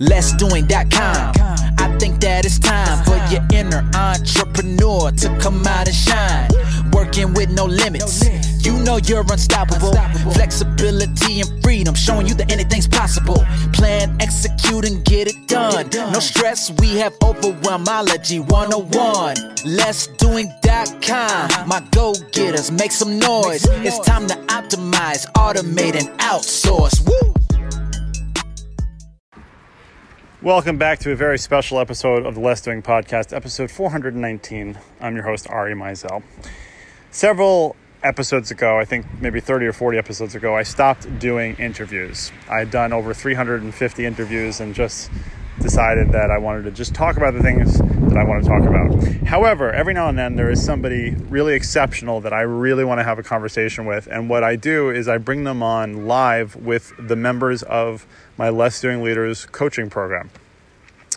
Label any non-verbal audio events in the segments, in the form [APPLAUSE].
LessDoing.com. I think that it's time for your inner entrepreneur to come out and shine. Working with no limits. You know you're unstoppable. Flexibility and freedom, showing you that anything's possible. Plan, execute, and get it done. No stress, we have overwhelmology 101. LessDoing.com. My go getters, make some noise. It's time to optimize, automate, and outsource. Woo! Welcome back to a very special episode of the Less Doing Podcast, episode 419. I'm your host, Ari Meisel. Several episodes ago, I think maybe 30 or 40 episodes ago, I stopped doing interviews. I had done over 350 interviews and just decided that I wanted to just talk about the things that I want to talk about. However, every now and then there is somebody really exceptional that I really want to have a conversation with. And what I do is I bring them on live with the members of my Less Doing Leaders coaching program.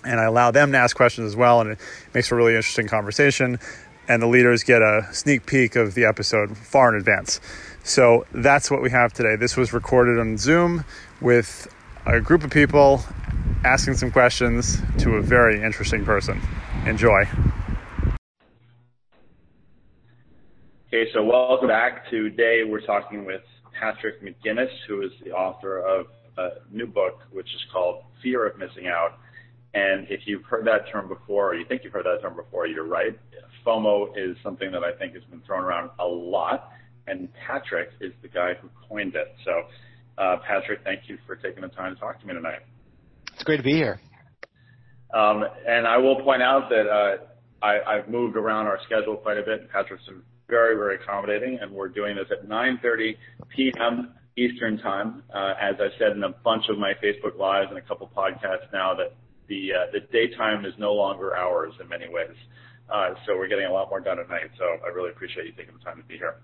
And I allow them to ask questions as well, and it makes for a really interesting conversation. And the leaders get a sneak peek of the episode far in advance. So that's what we have today. This was recorded on Zoom with a group of people asking some questions to a very interesting person. Enjoy. Okay, so welcome back. Today we're talking with Patrick McGinnis, who is the author of a new book, which is called Fear of Missing Out. And if you've heard that term before, or you think you've heard that term before, you're right. FOMO is something that I think has been thrown around a lot, and Patrick is the guy who coined it. So, uh, Patrick, thank you for taking the time to talk to me tonight. It's great to be here. Um, and I will point out that uh, I, I've moved around our schedule quite a bit. Patrick's been very, very accommodating, and we're doing this at 9:30 p.m. Eastern Time. Uh, as I've said in a bunch of my Facebook Lives and a couple podcasts now, that the uh, the daytime is no longer ours in many ways. Uh, so we're getting a lot more done at night. So I really appreciate you taking the time to be here.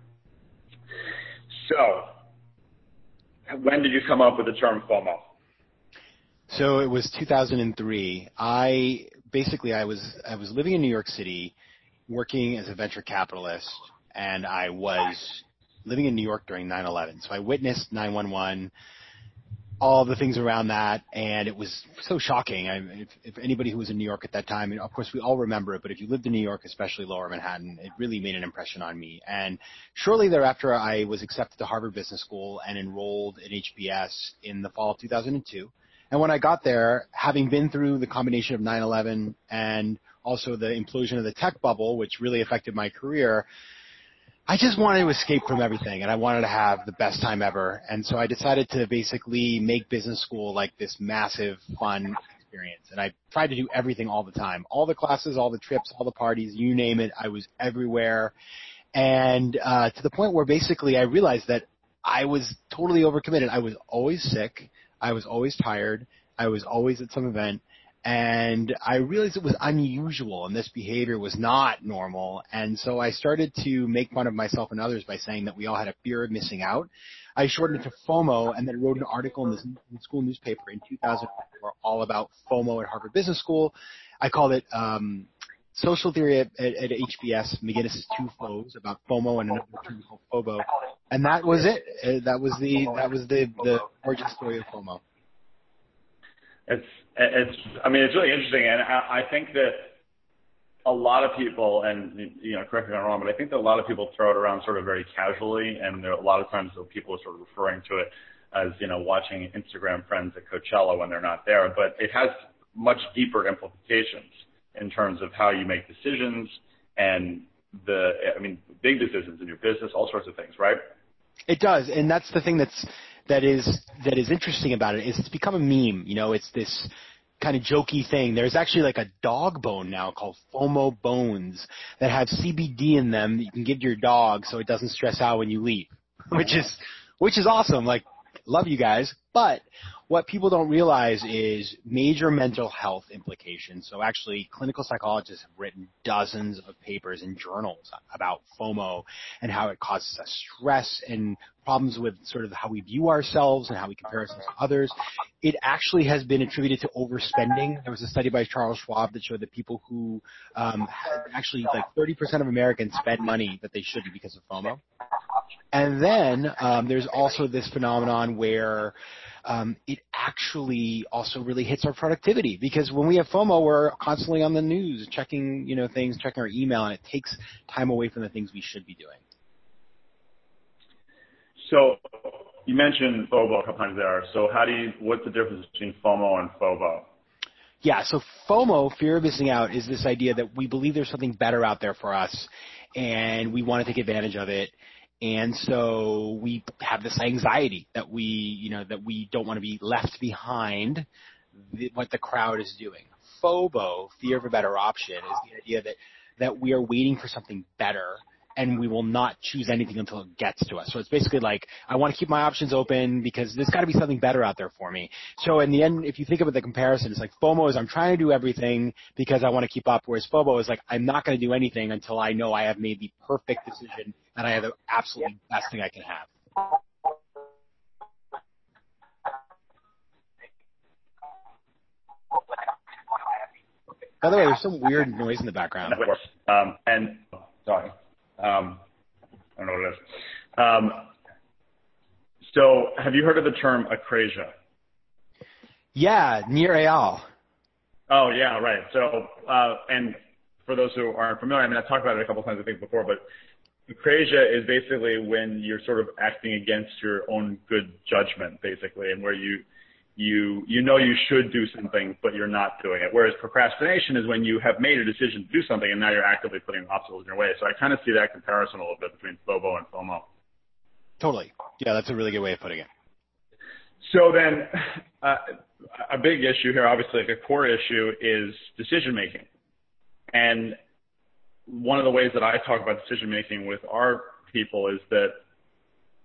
So, when did you come up with the term FOMO? So it was 2003. I basically I was I was living in New York City, working as a venture capitalist, and I was living in New York during 9/11. So I witnessed 9/11, all the things around that, and it was so shocking. I, if, if anybody who was in New York at that time, and of course we all remember it, but if you lived in New York, especially Lower Manhattan, it really made an impression on me. And shortly thereafter, I was accepted to Harvard Business School and enrolled in HBS in the fall of 2002. And when I got there, having been through the combination of 9/11 and also the implosion of the tech bubble, which really affected my career, I just wanted to escape from everything and I wanted to have the best time ever. And so I decided to basically make business school like this massive fun experience. And I tried to do everything all the time. All the classes, all the trips, all the parties, you name it. I was everywhere. And uh, to the point where basically I realized that I was totally overcommitted. I was always sick. I was always tired. I was always at some event. And I realized it was unusual and this behavior was not normal. And so I started to make fun of myself and others by saying that we all had a fear of missing out. I shortened it to FOMO and then wrote an article in the school newspaper in 2004 all about FOMO at Harvard Business School. I called it um, Social Theory at, at, at HBS, McGinnis's Two FOs about FOMO and another term called FOBO. And that was it. Uh, that was the that was the the origin story of FOMO. It's it's I mean it's really interesting, and I, I think that a lot of people, and you know, correct me if I'm wrong, but I think that a lot of people throw it around sort of very casually, and there are a lot of times people are sort of referring to it as you know watching Instagram friends at Coachella when they're not there, but it has much deeper implications in terms of how you make decisions and the I mean big decisions in your business, all sorts of things, right? It does, and that's the thing that's that is that is interesting about it is it's become a meme. You know, it's this kind of jokey thing. There's actually like a dog bone now called FOMO bones that have CBD in them that you can give your dog so it doesn't stress out when you leave, which is which is awesome. Like, love you guys, but what people don't realize is major mental health implications. So actually, clinical psychologists have written dozens of papers in journals about FOMO and how it causes us stress and problems with sort of how we view ourselves and how we compare ourselves to others. It actually has been attributed to overspending. There was a study by Charles Schwab that showed that people who um, actually like 30% of Americans spend money that they shouldn't because of FOMO. And then um, there's also this phenomenon where um, it actually also really hits our productivity because when we have FOMO, we're constantly on the news, checking you know things, checking our email, and it takes time away from the things we should be doing. So you mentioned FOBO a couple times there. So how do you? What's the difference between FOMO and FOBO? Yeah, so FOMO, fear of missing out, is this idea that we believe there's something better out there for us, and we want to take advantage of it. And so we have this anxiety that we, you know, that we don't want to be left behind the, what the crowd is doing. FOBO, fear of a better option, is the idea that that we are waiting for something better and we will not choose anything until it gets to us. So it's basically like, I want to keep my options open because there's got to be something better out there for me. So in the end, if you think about the comparison, it's like FOMO is I'm trying to do everything because I want to keep up, whereas FOBO is like, I'm not going to do anything until I know I have made the perfect decision and I have the absolutely best thing I can have. By the way, there's some weird noise in the background. Um, and sorry. Um, I don't know what it is. Um, so, have you heard of the term acrasia? Yeah, Nir Eyal. Oh yeah, right. So, uh, and for those who aren't familiar, I mean, I've talked about it a couple times I think before, but acrasia is basically when you're sort of acting against your own good judgment, basically, and where you you you know you should do something, but you're not doing it. Whereas procrastination is when you have made a decision to do something and now you're actively putting obstacles in your way. So I kind of see that comparison a little bit between FOBO and FOMO. Totally. Yeah, that's a really good way of putting it. So then, uh, a big issue here, obviously, like a core issue, is decision making. And one of the ways that I talk about decision making with our people is that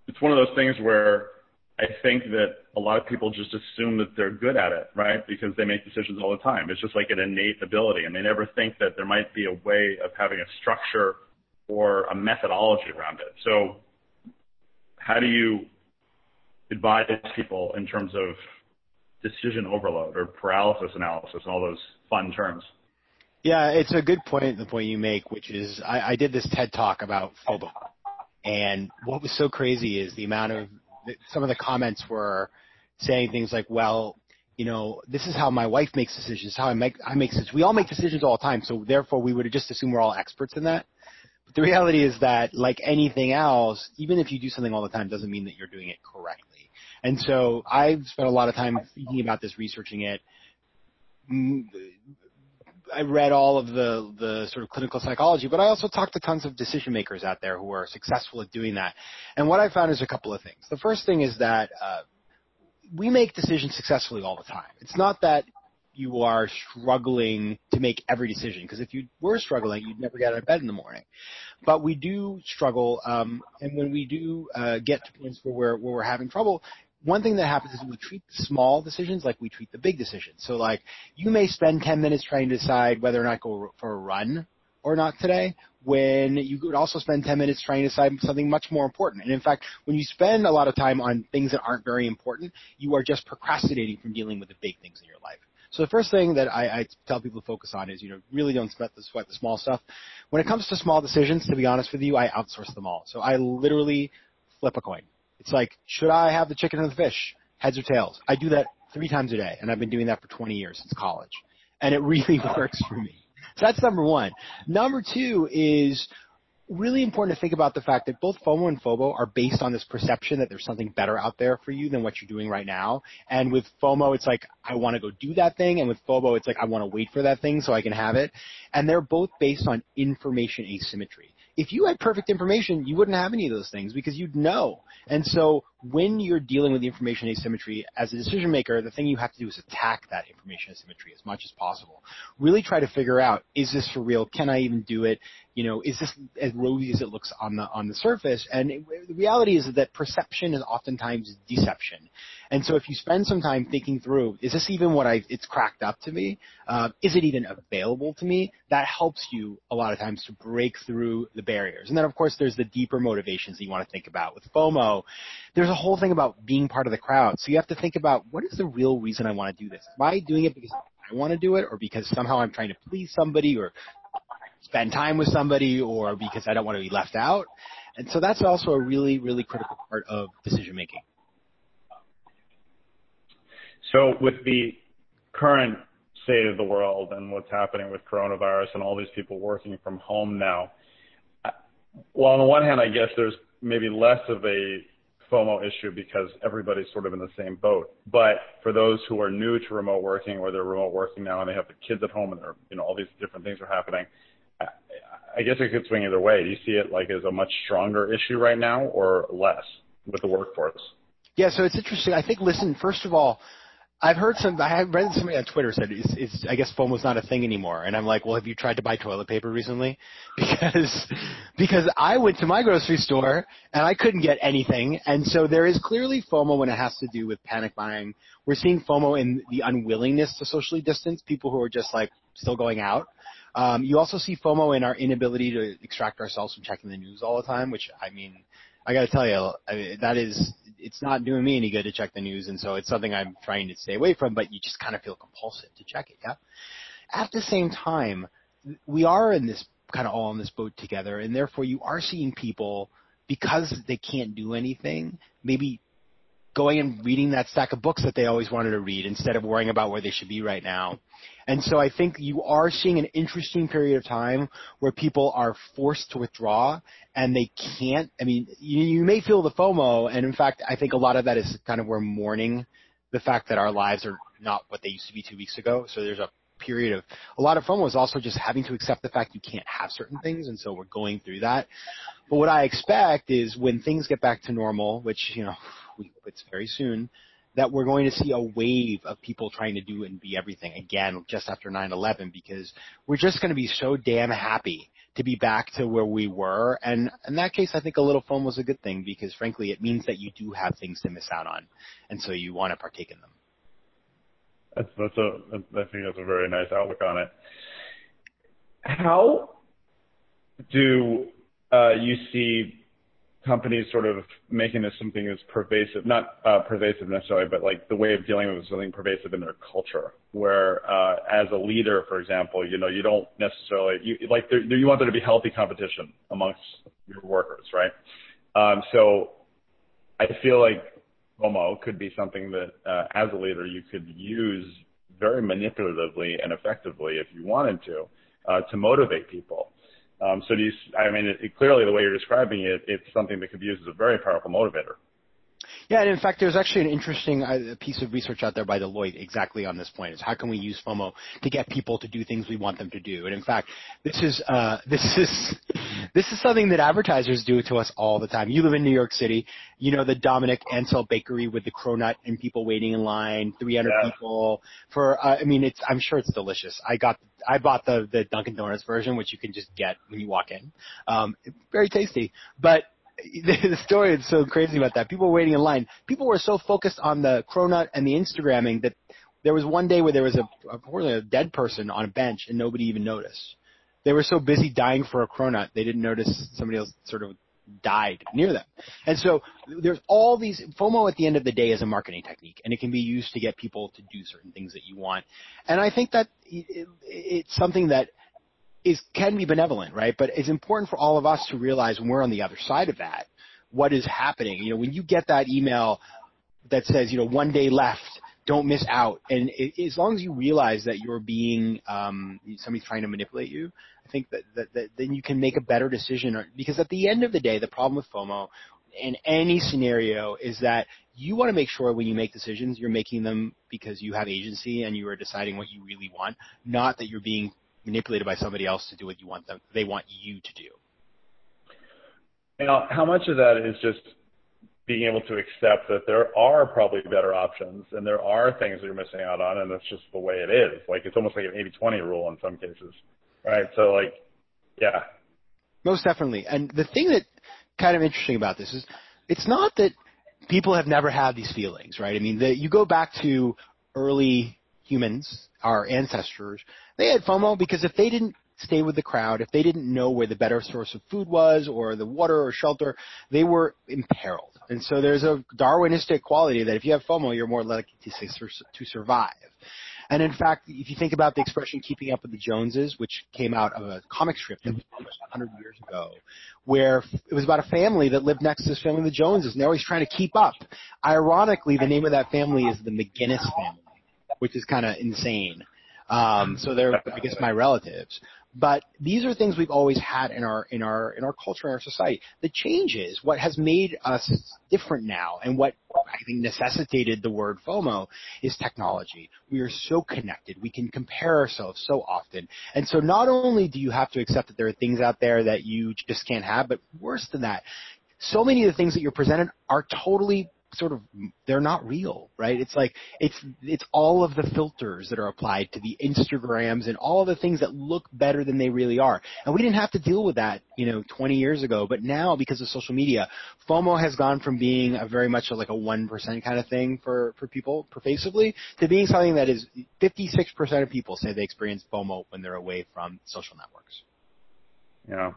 it's one of those things where I think that a lot of people just assume that they're good at it, right? Because they make decisions all the time. It's just like an innate ability, and they never think that there might be a way of having a structure or a methodology around it. So, how do you advise people in terms of decision overload or paralysis analysis and all those fun terms? Yeah, it's a good point, the point you make, which is I, I did this TED talk about FOBO. And what was so crazy is the amount of some of the comments were saying things like, well, you know, this is how my wife makes decisions, how I make, I make decisions. We all make decisions all the time, so therefore we would just assume we're all experts in that. But the reality is that, like anything else, even if you do something all the time, doesn't mean that you're doing it correctly. And so I've spent a lot of time thinking about this, researching it. Mm, I read all of the the sort of clinical psychology, but I also talked to tons of decision makers out there who are successful at doing that. And what I found is a couple of things. The first thing is that uh, we make decisions successfully all the time. It's not that you are struggling to make every decision because if you were struggling, you'd never get out of bed in the morning. But we do struggle, um, and when we do uh, get to points where we're where we're having trouble, one thing that happens is we treat small decisions like we treat the big decisions. So like you may spend 10 minutes trying to decide whether or not go for a run or not today when you could also spend 10 minutes trying to decide something much more important. And in fact, when you spend a lot of time on things that aren't very important, you are just procrastinating from dealing with the big things in your life. So the first thing that I, I tell people to focus on is, you know, really don't sweat the sweat the small stuff. When it comes to small decisions, to be honest with you, I outsource them all. So I literally flip a coin. It's like, should I have the chicken or the fish? Heads or tails? I do that three times a day, and I've been doing that for 20 years since college. And it [LAUGHS] really works for me. So that's number one. Number two is really important to think about the fact that both FOMO and FOBO are based on this perception that there's something better out there for you than what you're doing right now. And with FOMO, it's like, I want to go do that thing. And with FOBO, it's like, I want to wait for that thing so I can have it. And they're both based on information asymmetry if you had perfect information, you wouldn't have any of those things because you'd know. And so when you're dealing with the information asymmetry as a decision maker, the thing you have to do is attack that information asymmetry as much as possible. Really try to figure out, is this for real? Can I even do it? You know, is this as rosy as it looks on the, on the surface? And it, the reality is that perception is oftentimes deception. And so if you spend some time thinking through, is this even what I, it's cracked up to me? Uh, is it even available to me? That helps you a lot of times to break through the barriers. And then of course there's the deeper motivations that you want to think about. With FOMO, there's a whole thing about being part of the crowd. So you have to think about what is the real reason I want to do this? Am I doing it because I want to do it or because somehow I'm trying to please somebody or spend time with somebody or because I don't want to be left out? And so that's also a really, really critical part of decision making. So with the current state of the world and what's happening with coronavirus and all these people working from home now, well, on the one hand, I guess there's maybe less of a FOMO issue because everybody's sort of in the same boat. But for those who are new to remote working or they're remote working now and they have the kids at home and they're, you know, all these different things are happening, I, guess it could swing either way. Do you see it like as a much stronger issue right now or less with the workforce? Yeah, so it's interesting. I think, listen, first of all, I've heard some. I have read somebody on Twitter said it's, it's. I guess FOMO's not a thing anymore, and I'm like, well, have you tried to buy toilet paper recently? [LAUGHS] Because because I went to my grocery store and I couldn't get anything, and so there is clearly FOMO when it has to do with panic buying. We're seeing FOMO in the unwillingness to socially distance, people who are just like still going out. Um, you also see FOMO in our inability to extract ourselves from checking the news all the time, which I mean, I got to tell you, I mean, that is it's not doing me any good to check the news, and so it's something I'm trying to stay away from. But you just kind of feel compulsive to check it. Yeah. At the same time, we are in this kind of all in this boat together, and therefore you are seeing people because they can't do anything, maybe going and reading that stack of books that they always wanted to read instead of worrying about where they should be right now. And so I think you are seeing an interesting period of time where people are forced to withdraw and they can't, I mean, you, you may feel the FOMO and in fact, I think a lot of that is kind of we're mourning the fact that our lives are not what they used to be two weeks ago. So there's a period of a lot of FOMO is also just having to accept the fact you can't have certain things, and so we're going through that. But what I expect is when things get back to normal, which you know we, hope it's very soon, that we're going to see a wave of people trying to do and be everything again just after 9/11 because we're just going to be so damn happy to be back to where we were. And in that case, I think a little FOMO was a good thing because frankly, it means that you do have things to miss out on, and so you want to partake in them. That's that's a I think that's a very nice outlook on it. How do uh, you see companies sort of making this something that's pervasive, not uh, pervasive necessarily, but like the way of dealing with something pervasive in their culture, where uh, as a leader, for example, you know, you don't necessarily, you, like there, you want there to be healthy competition amongst your workers, right? Um, so I feel like FOMO could be something that uh, as a leader you could use very manipulatively and effectively if you wanted to, uh, to motivate people. Um, so do you, I mean, it, it, clearly the way you're describing it, it's something that could be used as a very powerful motivator. Yeah, and in fact, there's actually an interesting uh, piece of research out there by Deloitte exactly on this point: is how can we use FOMO to get people to do things we want them to do? And in fact, this is uh, [LAUGHS] this is this is something that advertisers do to us all the time. You live in New York City, you know the Dominique Ansel Bakery with the cronut and people waiting in line, 300 yeah. people for. Uh, I mean, it's I'm sure it's delicious. I got I bought the the Dunkin' Donuts version, which you can just get when you walk in. Um, very tasty, but [LAUGHS] the story is so crazy about that. People were waiting in line. People were so focused on the cronut and the Instagramming that there was one day where there was a, a, dead person on a bench and nobody even noticed. They were so busy dying for a cronut, they didn't notice somebody else sort of died near them. And so there's all these FOMO at the end of the day is a marketing technique and it can be used to get people to do certain things that you want. And I think that it, it's something that is can be benevolent, right? But it's important for all of us to realize when we're on the other side of that, what is happening. You know, when you get that email that says, you know, one day left, don't miss out, and it, as long as you realize that you're being um, somebody's trying to manipulate you, I think that, that, that then you can make a better decision. Because at the end of the day, the problem with FOMO in any scenario is that you want to make sure when you make decisions, you're making them because you have agency and you are deciding what you really want, not that you're being manipulated by somebody else to do what you want them they want you to do. Now, how much of that is just being able to accept that there are probably better options and there are things that you're missing out on and that's just the way it is. Like it's almost like an 80-20 rule in some cases. Right? So like yeah. Most definitely. And the thing that kind of interesting about this is it's not that people have never had these feelings, right? I mean, the, you go back to early humans, our ancestors, they had FOMO because if they didn't stay with the crowd, if they didn't know where the better source of food was or the water or shelter, they were imperiled. And so there's a Darwinistic quality that if you have FOMO, you're more likely to, to survive. And in fact, if you think about the expression keeping up with the Joneses, which came out of a comic strip that was published 100 years ago, where it was about a family that lived next to this family, the Joneses, and they're always trying to keep up. Ironically, the name of that family is the McGinnis family, which is kind of insane. Um, so they're, I guess, my relatives. But these are things we've always had in our in our in our culture in our society. The change is what has made us different now, and what I think necessitated the word FOMO is technology. We are so connected. We can compare ourselves so often, and so not only do you have to accept that there are things out there that you just can't have, but worse than that, so many of the things that you're presented are totally sort of they're not real, right? It's like it's it's all of the filters that are applied to the Instagrams and all of the things that look better than they really are. And we didn't have to deal with that, you know, 20 years ago, but now because of social media, FOMO has gone from being a very much like a 1% kind of thing for for people pervasively to being something that is 56% of people say they experience FOMO when they're away from social networks. Yeah.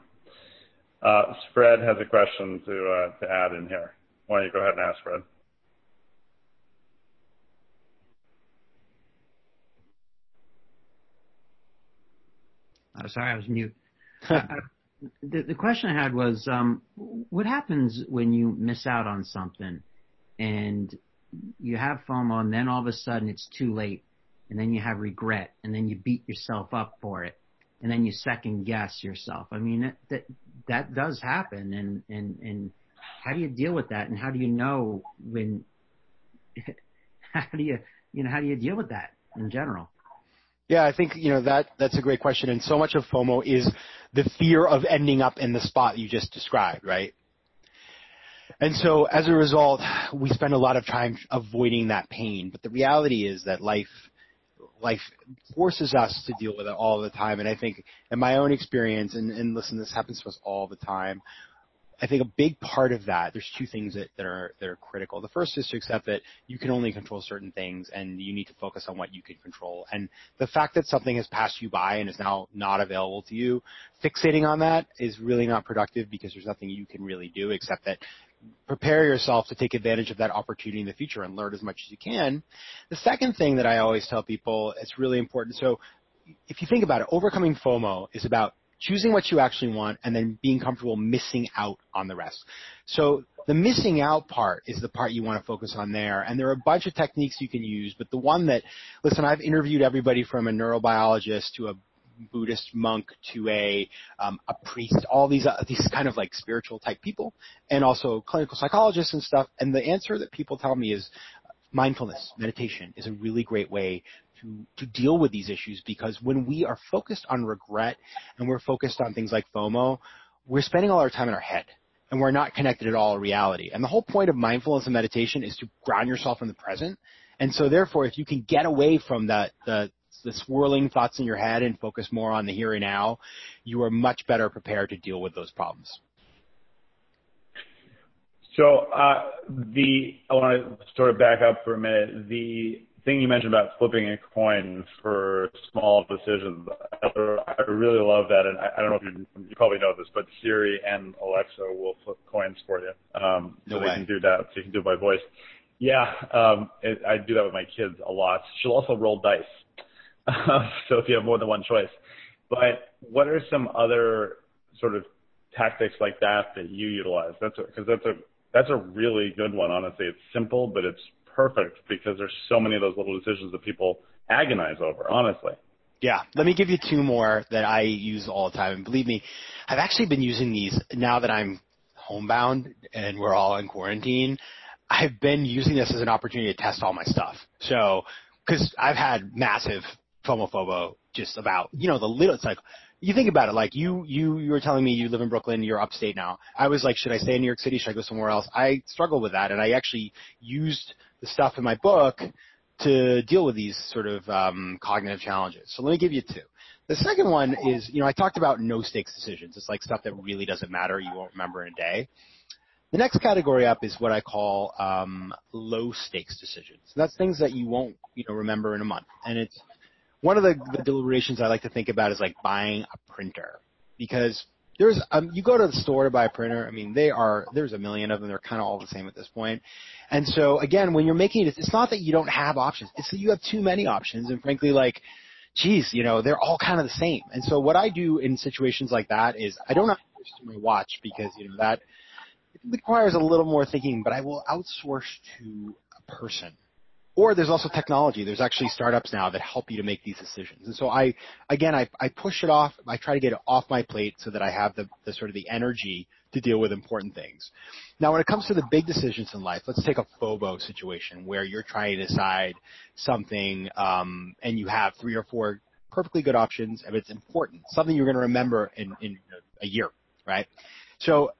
Uh, Fred has a question to uh, to add in here. Why don't you go ahead and ask, Fred? Uh, sorry, I was mute. [LAUGHS] uh, the, the question I had was, um, what happens when you miss out on something and you have FOMO and then all of a sudden it's too late and then you have regret and then you beat yourself up for it and then you second guess yourself. I mean, that, that, that does happen and, and, and how do you deal with that, and how do you know when? [LAUGHS] How do you you know how do you deal with that in general? Yeah, I think you know that that's a great question, and so much of FOMO is the fear of ending up in the spot you just described, right? And so as a result, we spend a lot of time avoiding that pain. But the reality is that life life forces us to deal with it all the time. And I think in my own experience, and, and listen, this happens to us all the time, I think a big part of that, there's two things that, that are that are critical. The first is to accept that you can only control certain things and you need to focus on what you can control. And the fact that something has passed you by and is now not available to you, fixating on that is really not productive because there's nothing you can really do except that prepare yourself to take advantage of that opportunity in the future and learn as much as you can. The second thing that I always tell people, it's really important. So if you think about it, overcoming FOMO is about choosing what you actually want, and then being comfortable missing out on the rest. So the missing out part is the part you want to focus on there. And there are a bunch of techniques you can use, but the one that, listen, I've interviewed everybody from a neurobiologist to a Buddhist monk to a um, a priest, all these uh, these kind of like spiritual type people, and also clinical psychologists and stuff. And the answer that people tell me is mindfulness, meditation is a really great way to, to deal with these issues because when we are focused on regret and we're focused on things like FOMO, we're spending all our time in our head and we're not connected at all to reality. And the whole point of mindfulness and meditation is to ground yourself in the present. And so therefore, if you can get away from the, the, the swirling thoughts in your head and focus more on the here and now, you are much better prepared to deal with those problems. So uh, the I want to sort of back up for a minute. The thing you mentioned about flipping a coin for small decisions, I really love that. And I, I don't know if you, you probably know this, but Siri and Alexa will flip coins for you. Um, so no they can do that. So you can do it by voice. Yeah, um, it, I do that with my kids a lot. She'll also roll dice. [LAUGHS] so if you have more than one choice. But what are some other sort of tactics like that that you utilize? That's because that's a that's a really good one. Honestly, it's simple, but it's perfect because there's so many of those little decisions that people agonize over, honestly. Yeah, let me give you two more that I use all the time. And believe me, I've actually been using these now that I'm homebound and we're all in quarantine. I've been using this as an opportunity to test all my stuff. So, because I've had massive FOMO just about, you know, the little, it's like, you think about it, like you, you, you were telling me you live in Brooklyn, you're upstate now. I was like, should I stay in New York City? Should I go somewhere else? I struggled with that and I actually used the stuff in my book to deal with these sort of um, cognitive challenges. So let me give you two. The second one is, you know, I talked about no stakes decisions. It's like stuff that really doesn't matter. You won't remember in a day. The next category up is what I call um, low stakes decisions. That's things that you won't, you know, remember in a month. And it's one of the, the deliberations I like to think about is like buying a printer because there's um, you go to the store to buy a printer. I mean, they are there's a million of them. They're kind of all the same at this point. And so again, when you're making it, it's not that you don't have options. It's that you have too many options. And frankly, like, geez, you know, they're all kind of the same. And so what I do in situations like that is I don't outsource to my watch because you know that requires a little more thinking, but I will outsource to a person or there's also technology. There's actually startups now that help you to make these decisions. And so I, again, I, I push it off. I try to get it off my plate so that I have the, the sort of the energy to deal with important things. Now, when it comes to the big decisions in life, let's take a FOBO situation where you're trying to decide something, um, and you have three or four perfectly good options, and it's important, something you're going to remember in, in a year, right? So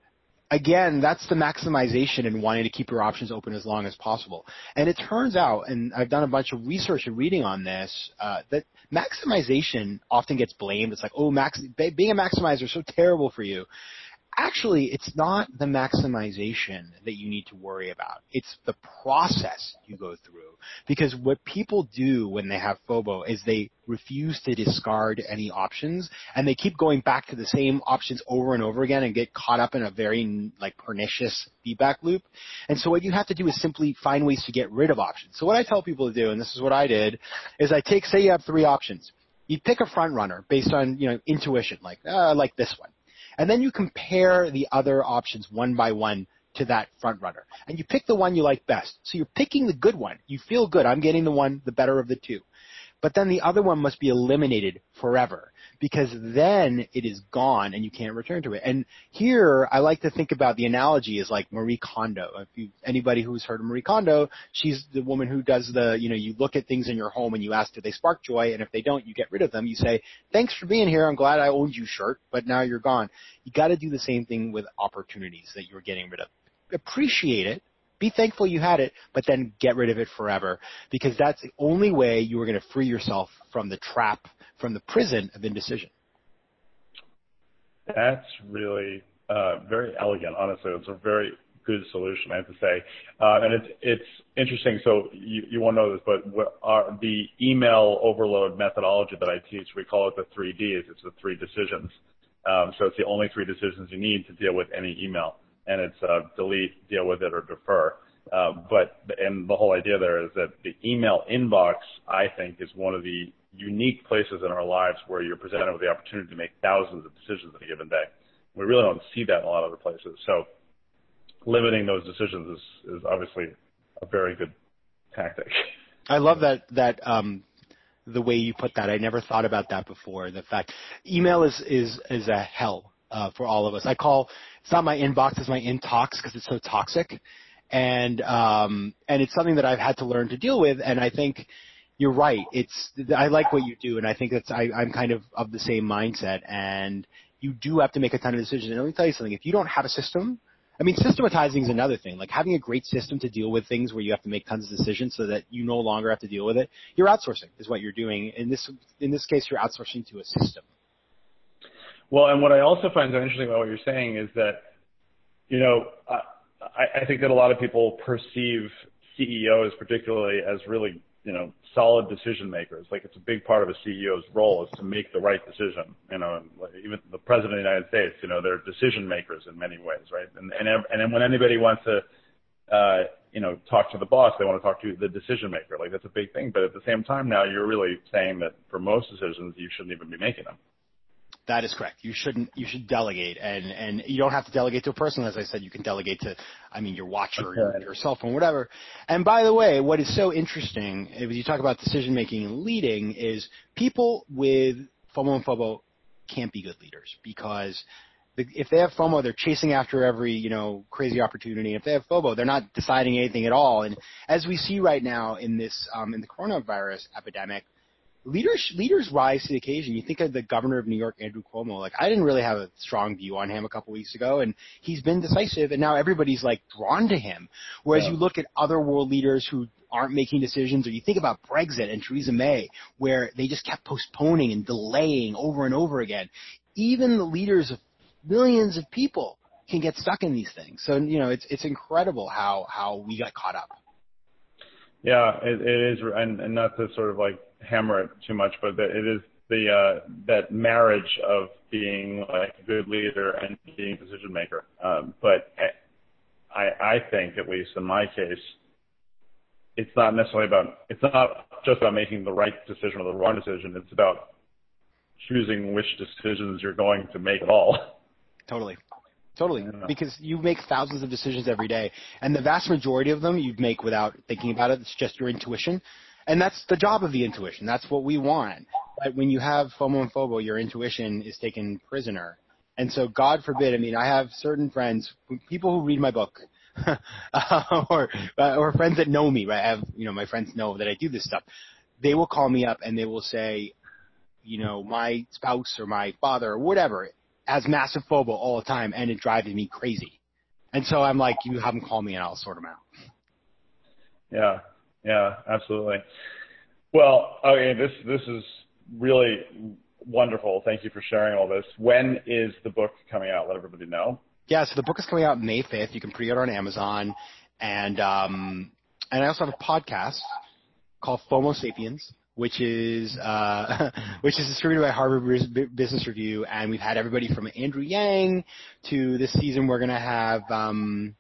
again, that's the maximization and wanting to keep your options open as long as possible. And it turns out, and I've done a bunch of research and reading on this, uh, that maximization often gets blamed. It's like, oh, max, being a maximizer is so terrible for you actually it's not the maximization that you need to worry about. It's the process you go through. Because what people do when they have FOBO is they refuse to discard any options and they keep going back to the same options over and over again and get caught up in a very like pernicious feedback loop. And so what you have to do is simply find ways to get rid of options. So what I tell people to do, and this is what I did, is I take, say you have three options. You pick a front runner based on, you know, intuition, like, uh, like this one and then you compare the other options one by one to that front runner. And you pick the one you like best. So you're picking the good one. You feel good. I'm getting the one, the better of the two but then the other one must be eliminated forever because then it is gone and you can't return to it. And here I like to think about the analogy is like Marie Kondo. If you, anybody who's heard of Marie Kondo, she's the woman who does the, you know, you look at things in your home and you ask, do they spark joy? And if they don't, you get rid of them. You say, thanks for being here. I'm glad I owned you shirt, but now you're gone. You got to do the same thing with opportunities that you're getting rid of. Appreciate it be thankful you had it, but then get rid of it forever because that's the only way you are going to free yourself from the trap, from the prison of indecision. That's really uh, very elegant. Honestly, it's a very good solution, I have to say. Uh, and it's it's interesting. So you, you won't know this, but our, the email overload methodology that I teach, we call it the three Ds. It's the three decisions. Um, so it's the only three decisions you need to deal with any email and it's uh, delete, deal with it, or defer. Uh, but and the whole idea there is that the email inbox, I think, is one of the unique places in our lives where you're presented with the opportunity to make thousands of decisions in a given day. We really don't see that in a lot of other places. So limiting those decisions is, is obviously a very good tactic. I love that that um, the way you put that. I never thought about that before. The fact email is is is a hell uh, for all of us. I call it's not my inbox, it's my intox because it's so toxic, and um, and it's something that I've had to learn to deal with. And I think you're right. It's I like what you do, and I think that's I, I'm kind of of the same mindset. And you do have to make a ton of decisions. And let me tell you something: if you don't have a system, I mean, systematizing is another thing. Like having a great system to deal with things where you have to make tons of decisions so that you no longer have to deal with it. You're outsourcing is what you're doing. In this in this case, you're outsourcing to a system. Well, and what I also find so interesting about what you're saying is that, you know, I, I think that a lot of people perceive CEOs particularly as really, you know, solid decision makers. Like it's a big part of a CEO's role is to make the right decision. You know, even the president of the United States, you know, they're decision makers in many ways, right? And and and then when anybody wants to, uh, you know, talk to the boss, they want to talk to the decision maker. Like that's a big thing. But at the same time, now you're really saying that for most decisions, you shouldn't even be making them. That is correct. You shouldn't. You should delegate, and and you don't have to delegate to a person. As I said, you can delegate to, I mean, your watch or your, your cell phone, whatever. And by the way, what is so interesting, if you talk about decision making and leading, is people with FOMO and FOBO can't be good leaders because if they have FOMO, they're chasing after every you know crazy opportunity. If they have FOBO, they're not deciding anything at all. And as we see right now in this um, in the coronavirus epidemic, leaders leaders rise to the occasion. You think of the governor of New York, Andrew Cuomo. Like I didn't really have a strong view on him a couple weeks ago, and he's been decisive, and now everybody's like drawn to him. Whereas yeah. you look at other world leaders who aren't making decisions, or you think about Brexit and Theresa May, where they just kept postponing and delaying over and over again. Even the leaders of millions of people can get stuck in these things. So you know, it's it's incredible how how we got caught up. Yeah, it, it is, and, and not to sort of like hammer it too much, but it is the uh, that marriage of being like a good leader and being a decision maker. Um, but I, I think, at least in my case, it's not necessarily about, it's not just about making the right decision or the wrong decision. It's about choosing which decisions you're going to make at all. Totally. Totally. Because you make thousands of decisions every day, and the vast majority of them you make without thinking about it. It's just your intuition. And that's the job of the intuition. That's what we want. But when you have FOMO and FOBO, your intuition is taken prisoner. And so, God forbid, I mean, I have certain friends, people who read my book, [LAUGHS] or uh, or friends that know me, right? I have, you know, my friends know that I do this stuff. They will call me up and they will say, you know, my spouse or my father or whatever has massive FOBO all the time, and it drives me crazy. And so I'm like, you have them call me and I'll sort them out. Yeah, yeah, absolutely. Well, okay, this this is really wonderful. Thank you for sharing all this. When is the book coming out? Let everybody know. Yeah, so the book is coming out May 5th. You can pre-order on Amazon, and um, and I also have a podcast called FOMO Sapiens, which is uh, [LAUGHS] which is distributed by Harvard Business Review, and we've had everybody from Andrew Yang to this season we're gonna have. Um,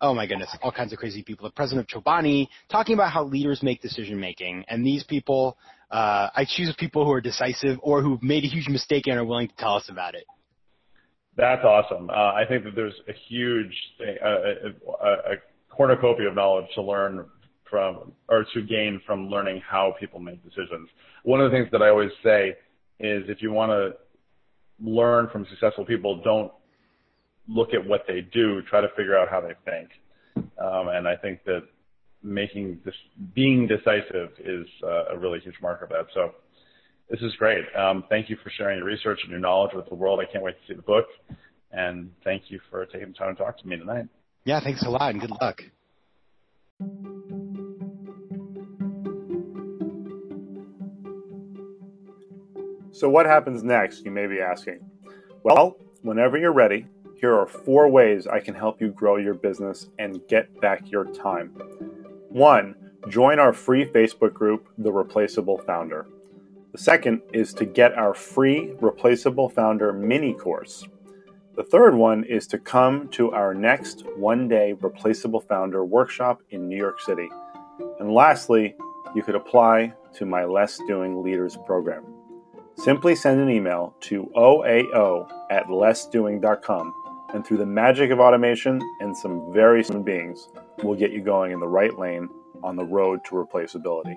oh my goodness, all kinds of crazy people. The president of Chobani talking about how leaders make decision making, and these people, uh, I choose people who are decisive or who've made a huge mistake and are willing to tell us about it. That's awesome. Uh, I think that there's a huge thing, a, a, a cornucopia of knowledge to learn from or to gain from learning how people make decisions. One of the things that I always say is if you want to learn from successful people, don't look at what they do, try to figure out how they think. Um, and I think that making this, being decisive is uh, a really huge marker of that. So this is great. Um, thank you for sharing your research and your knowledge with the world. I can't wait to see the book. And thank you for taking the time to talk to me tonight. Yeah, thanks a lot and good luck. So, what happens next, you may be asking? Well, whenever you're ready, here are four ways I can help you grow your business and get back your time. One, join our free Facebook group, The Replaceable Founder. The second is to get our free Replaceable Founder mini course. The third one is to come to our next one day Replaceable Founder workshop in New York City. And lastly, you could apply to my Less Doing Leaders program. Simply send an email to oao at lessdoing.com, and through the magic of automation and some very human beings, we'll get you going in the right lane on the road to replaceability.